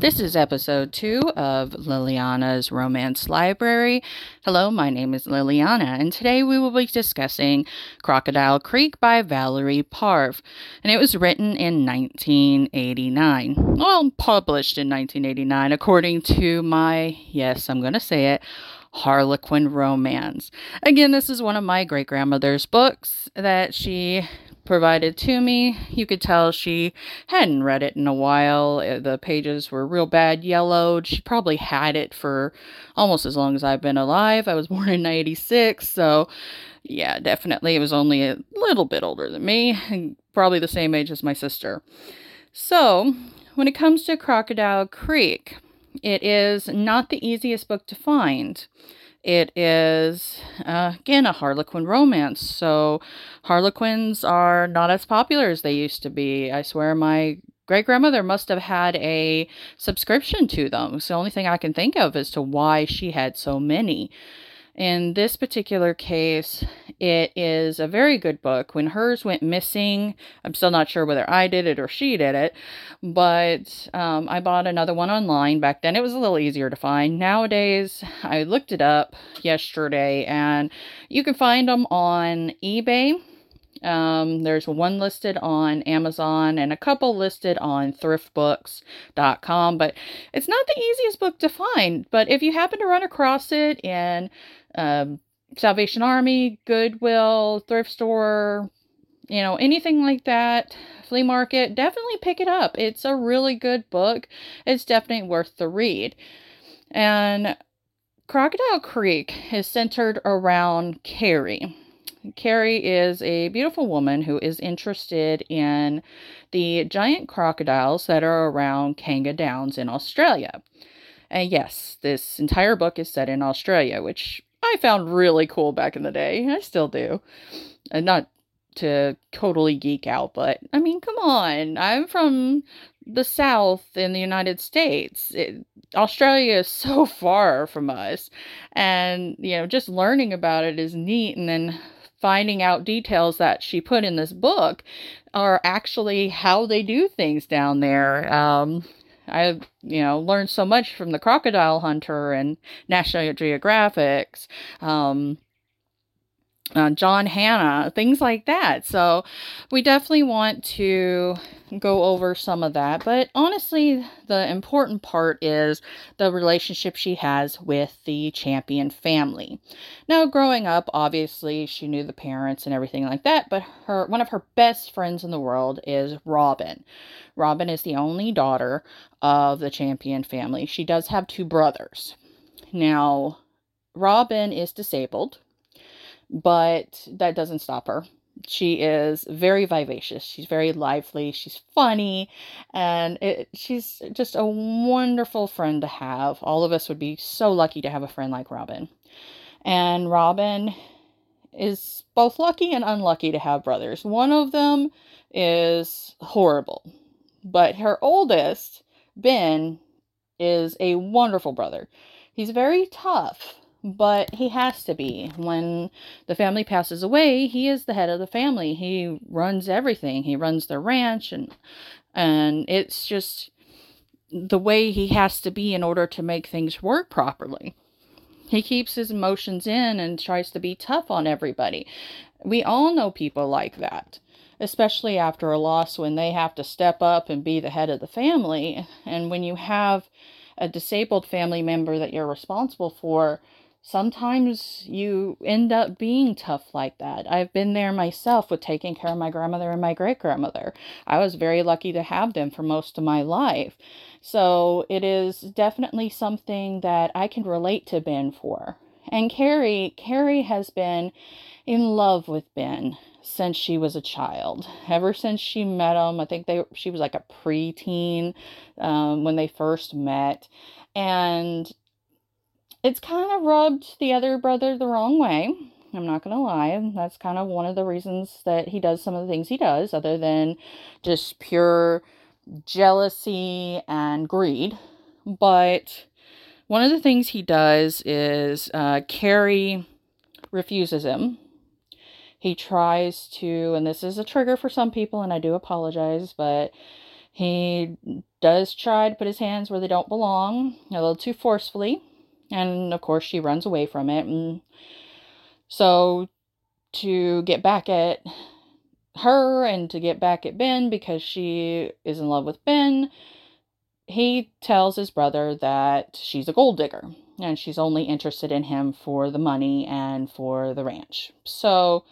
This is episode two of Liliana's Romance Library. Hello, my name is Liliana, and today we will be discussing Crocodile Creek by Valerie Parv. And it was written in 1989. Well, published in 1989, according to my, yes, I'm going to say it, Harlequin Romance. Again, this is one of my great grandmother's books that she provided to me. You could tell she hadn't read it in a while. Uh, the pages were real bad yellowed. She probably had it for almost as long as I've been alive. I was born in 96, so yeah, definitely it was only a little bit older than me, probably the same age as my sister. So, when it comes to Crocodile Creek, it is not the easiest book to find. It is, uh, again, a Harlequin romance. So, Harlequins are not as popular as they used to be. I swear my great grandmother must have had a subscription to them. It's the only thing I can think of as to why she had so many. In this particular case, it is a very good book. When hers went missing, I'm still not sure whether I did it or she did it, but um, I bought another one online. Back then, it was a little easier to find. Nowadays, I looked it up yesterday, and you can find them on eBay. Um, there's one listed on Amazon and a couple listed on thriftbooks.com, but it's not the easiest book to find. But if you happen to run across it in um, Salvation Army, Goodwill, thrift store, you know, anything like that, flea market, definitely pick it up. It's a really good book. It's definitely worth the read. And Crocodile Creek is centered around Carrie. Carrie is a beautiful woman who is interested in the giant crocodiles that are around Kanga Downs in Australia. And yes, this entire book is set in Australia, which I found really cool back in the day. I still do. And not to totally geek out, but I mean, come on. I'm from the South in the United States. It, Australia is so far from us. And, you know, just learning about it is neat. And then finding out details that she put in this book are actually how they do things down there. Um, I, you know, learned so much from the Crocodile Hunter and National Geographics, um, uh, John Hannah, things like that. So we definitely want to go over some of that. But honestly, the important part is the relationship she has with the champion family. Now, growing up, obviously, she knew the parents and everything like that, but her one of her best friends in the world is Robin. Robin is the only daughter of the champion family. She does have two brothers. Now, Robin is disabled, but that doesn't stop her she is very vivacious. She's very lively. She's funny. And it, she's just a wonderful friend to have. All of us would be so lucky to have a friend like Robin. And Robin is both lucky and unlucky to have brothers. One of them is horrible, but her oldest, Ben, is a wonderful brother. He's very tough but he has to be. When the family passes away, he is the head of the family. He runs everything. He runs the ranch and and it's just the way he has to be in order to make things work properly. He keeps his emotions in and tries to be tough on everybody. We all know people like that, especially after a loss when they have to step up and be the head of the family. And when you have a disabled family member that you're responsible for, sometimes you end up being tough like that. I've been there myself with taking care of my grandmother and my great grandmother. I was very lucky to have them for most of my life. So it is definitely something that I can relate to Ben for. And Carrie, Carrie has been in love with Ben since she was a child. Ever since she met him, I think they she was like a preteen um, when they first met, and it's kind of rubbed the other brother the wrong way. I'm not going to lie. That's kind of one of the reasons that he does some of the things he does, other than just pure jealousy and greed. But one of the things he does is uh, Carrie refuses him. He tries to, and this is a trigger for some people, and I do apologize, but he does try to put his hands where they don't belong, a little too forcefully. And of course, she runs away from it. And so, to get back at her and to get back at Ben because she is in love with Ben, he tells his brother that she's a gold digger and she's only interested in him for the money and for the ranch. So,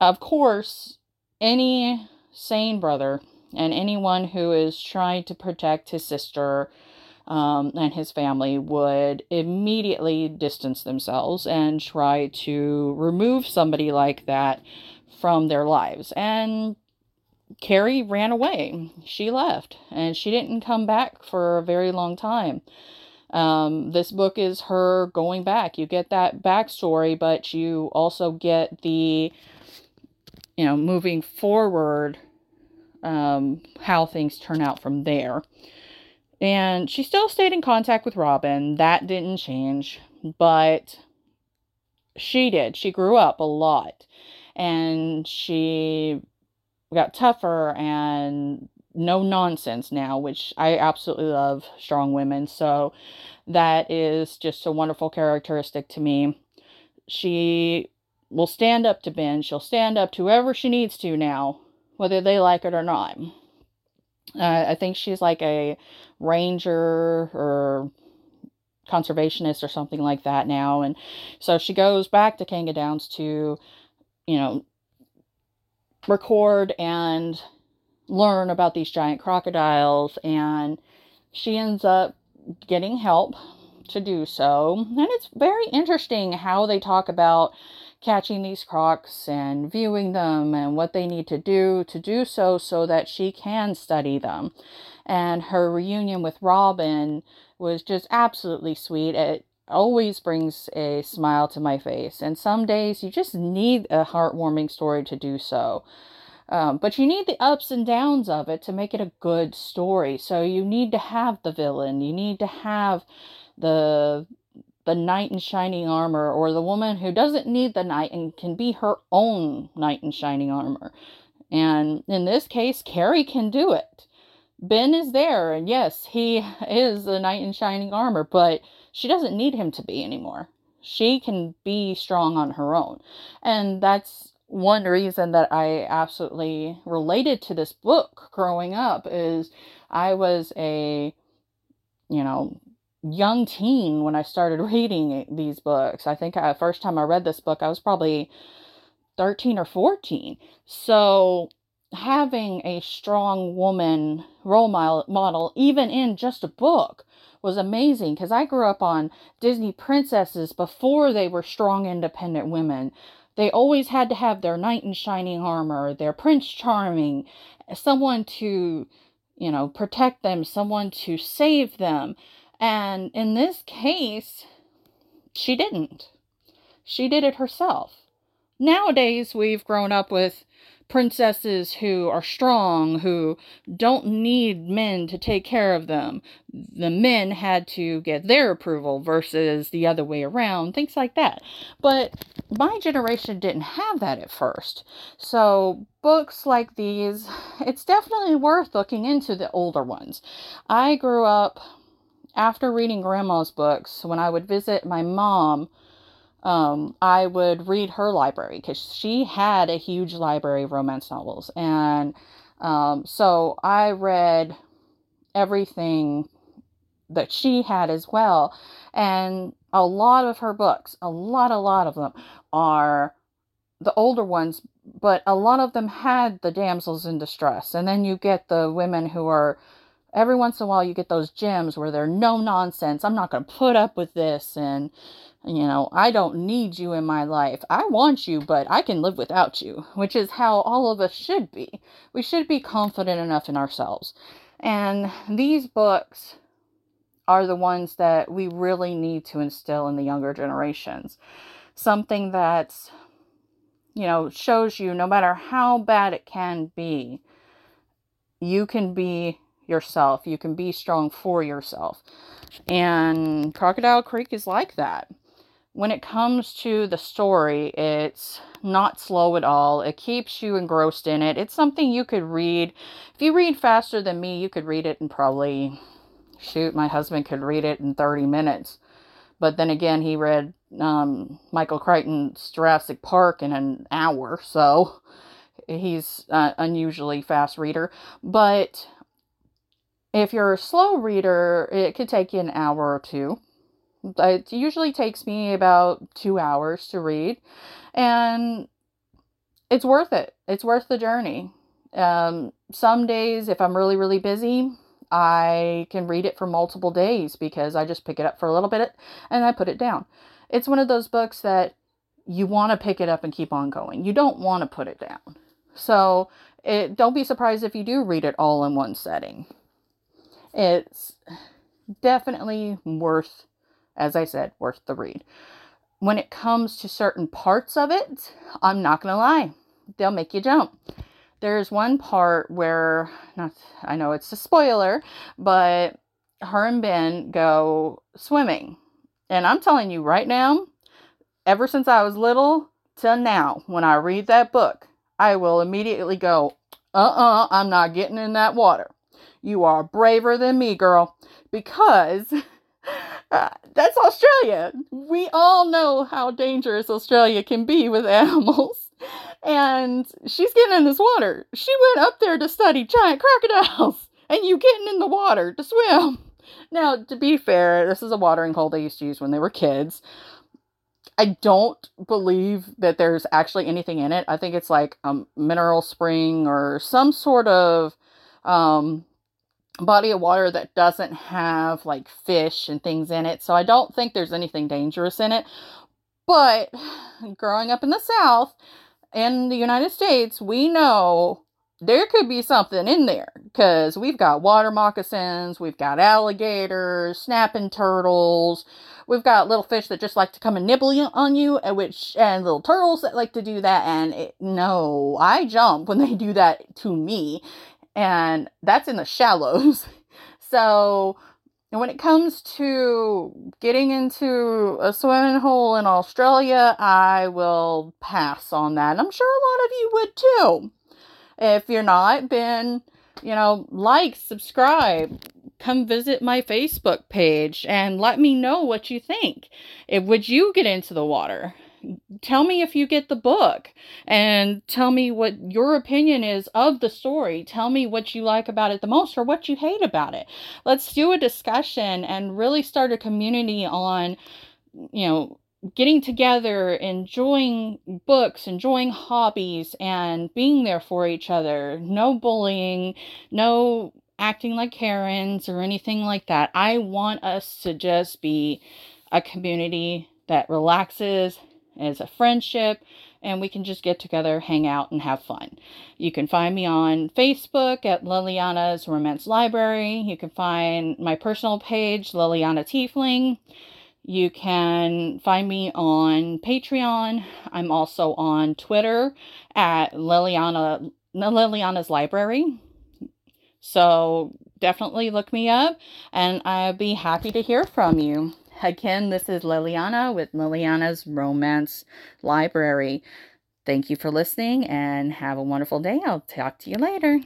of course, any sane brother and anyone who is trying to protect his sister um, and his family would immediately distance themselves and try to remove somebody like that from their lives. And Carrie ran away. She left and she didn't come back for a very long time. Um, this book is her going back. You get that backstory, but you also get the, you know, moving forward, um, how things turn out from there. And she still stayed in contact with Robin. That didn't change, but she did. She grew up a lot and she got tougher and no nonsense now, which I absolutely love strong women. So that is just a wonderful characteristic to me. She will stand up to Ben. She'll stand up to whoever she needs to now, whether they like it or not. Uh, I think she's like a ranger or conservationist or something like that now. And so she goes back to Kanga Downs to, you know, record and learn about these giant crocodiles and she ends up getting help to do so and it's very interesting how they talk about catching these crocs and viewing them and what they need to do to do so so that she can study them and her reunion with robin was just absolutely sweet it always brings a smile to my face and some days you just need a heartwarming story to do so um, but you need the ups and downs of it to make it a good story. So you need to have the villain. You need to have the the knight in shining armor or the woman who doesn't need the knight and can be her own knight in shining armor. And in this case, Carrie can do it. Ben is there, and yes, he is the knight in shining armor, but she doesn't need him to be anymore. She can be strong on her own. And that's one reason that I absolutely related to this book growing up is I was a, you know, young teen when I started reading these books. I think uh, first time I read this book, I was probably 13 or 14. So having a strong woman role model, even in just a book, was amazing because I grew up on Disney princesses before they were strong, independent women. They always had to have their knight in shining armor, their prince charming, someone to, you know, protect them, someone to save them. And in this case, she didn't. She did it herself. Nowadays, we've grown up with princesses who are strong, who don't need men to take care of them. The men had to get their approval versus the other way around, things like that. But my generation didn't have that at first. So, books like these, it's definitely worth looking into the older ones. I grew up after reading grandma's books when I would visit my mom um, I would read her library because she had a huge library of romance novels. And um, so I read everything that she had as well. And a lot of her books, a lot, a lot of them are the older ones, but a lot of them had the damsels in distress. And then you get the women who are every once in a while you get those gems where they're no nonsense. I'm not going to put up with this and you know, I don't need you in my life. I want you, but I can live without you, which is how all of us should be. We should be confident enough in ourselves. And these books are the ones that we really need to instill in the younger generations. Something that's, you know, shows you no matter how bad it can be, you can be yourself. You can be strong for yourself. And Crocodile Creek is like that. when it comes to the story, it's not slow at all. It keeps you engrossed in it. It's something you could read. If you read faster than me, you could read it in probably, shoot, my husband could read it in 30 minutes. But then again, he read um, Michael Crichton's Jurassic Park in an hour, so he's an unusually fast reader. But if you're a slow reader, it could take you an hour or two. It usually takes me about two hours to read, and it's worth it. It's worth the journey. Um, some days, if I'm really, really busy, I can read it for multiple days because I just pick it up for a little bit and I put it down. It's one of those books that you want to pick it up and keep on going. You don't want to put it down. So it, don't be surprised if you do read it all in one setting. It's definitely worth as I said, worth the read. When it comes to certain parts of it, I'm not going to lie, they'll make you jump. There's one part where, not, I know it's a spoiler, but her and Ben go swimming. And I'm telling you right now, ever since I was little till now, when I read that book, I will immediately go, uh uh-uh, uh, i am not getting in that water. You are braver than me, girl. Because Uh, that's Australia. We all know how dangerous Australia can be with animals. And she's getting in this water. She went up there to study giant crocodiles, and you getting in the water to swim. Now, to be fair, this is a watering hole they used to use when they were kids. I don't believe that there's actually anything in it. I think it's like a mineral spring or some sort of um, body of water that doesn't have like fish and things in it. So I don't think there's anything dangerous in it. But growing up in the South, in the United States, we know there could be something in there because we've got water moccasins, we've got alligators, snapping turtles, we've got little fish that just like to come and nibble on you, and which and little turtles that like to do that. And it, no, I jump when they do that to me, and that's in the shallows. So, when it comes to getting into a swimming hole in Australia, I will pass on that. I'm sure a lot of you would too. If you're not, then, you know, like, subscribe, come visit my Facebook page and let me know what you think. If, would you get into the water? Tell me if you get the book and tell me what your opinion is of the story. Tell me what you like about it the most or what you hate about it. Let's do a discussion and really start a community on, you know, getting together, enjoying books, enjoying hobbies, and being there for each other. No bullying, no acting like Karens or anything like that. I want us to just be a community that relaxes, as a friendship, and we can just get together, hang out, and have fun. You can find me on Facebook at Liliana's Romance Library. You can find my personal page, Liliana Tiefling. You can find me on Patreon. I'm also on Twitter at Liliana Liliana's Library. So definitely look me up and I'd be happy to hear from you. Again, this is Liliana with Liliana's Romance Library. Thank you for listening and have a wonderful day. I'll talk to you later.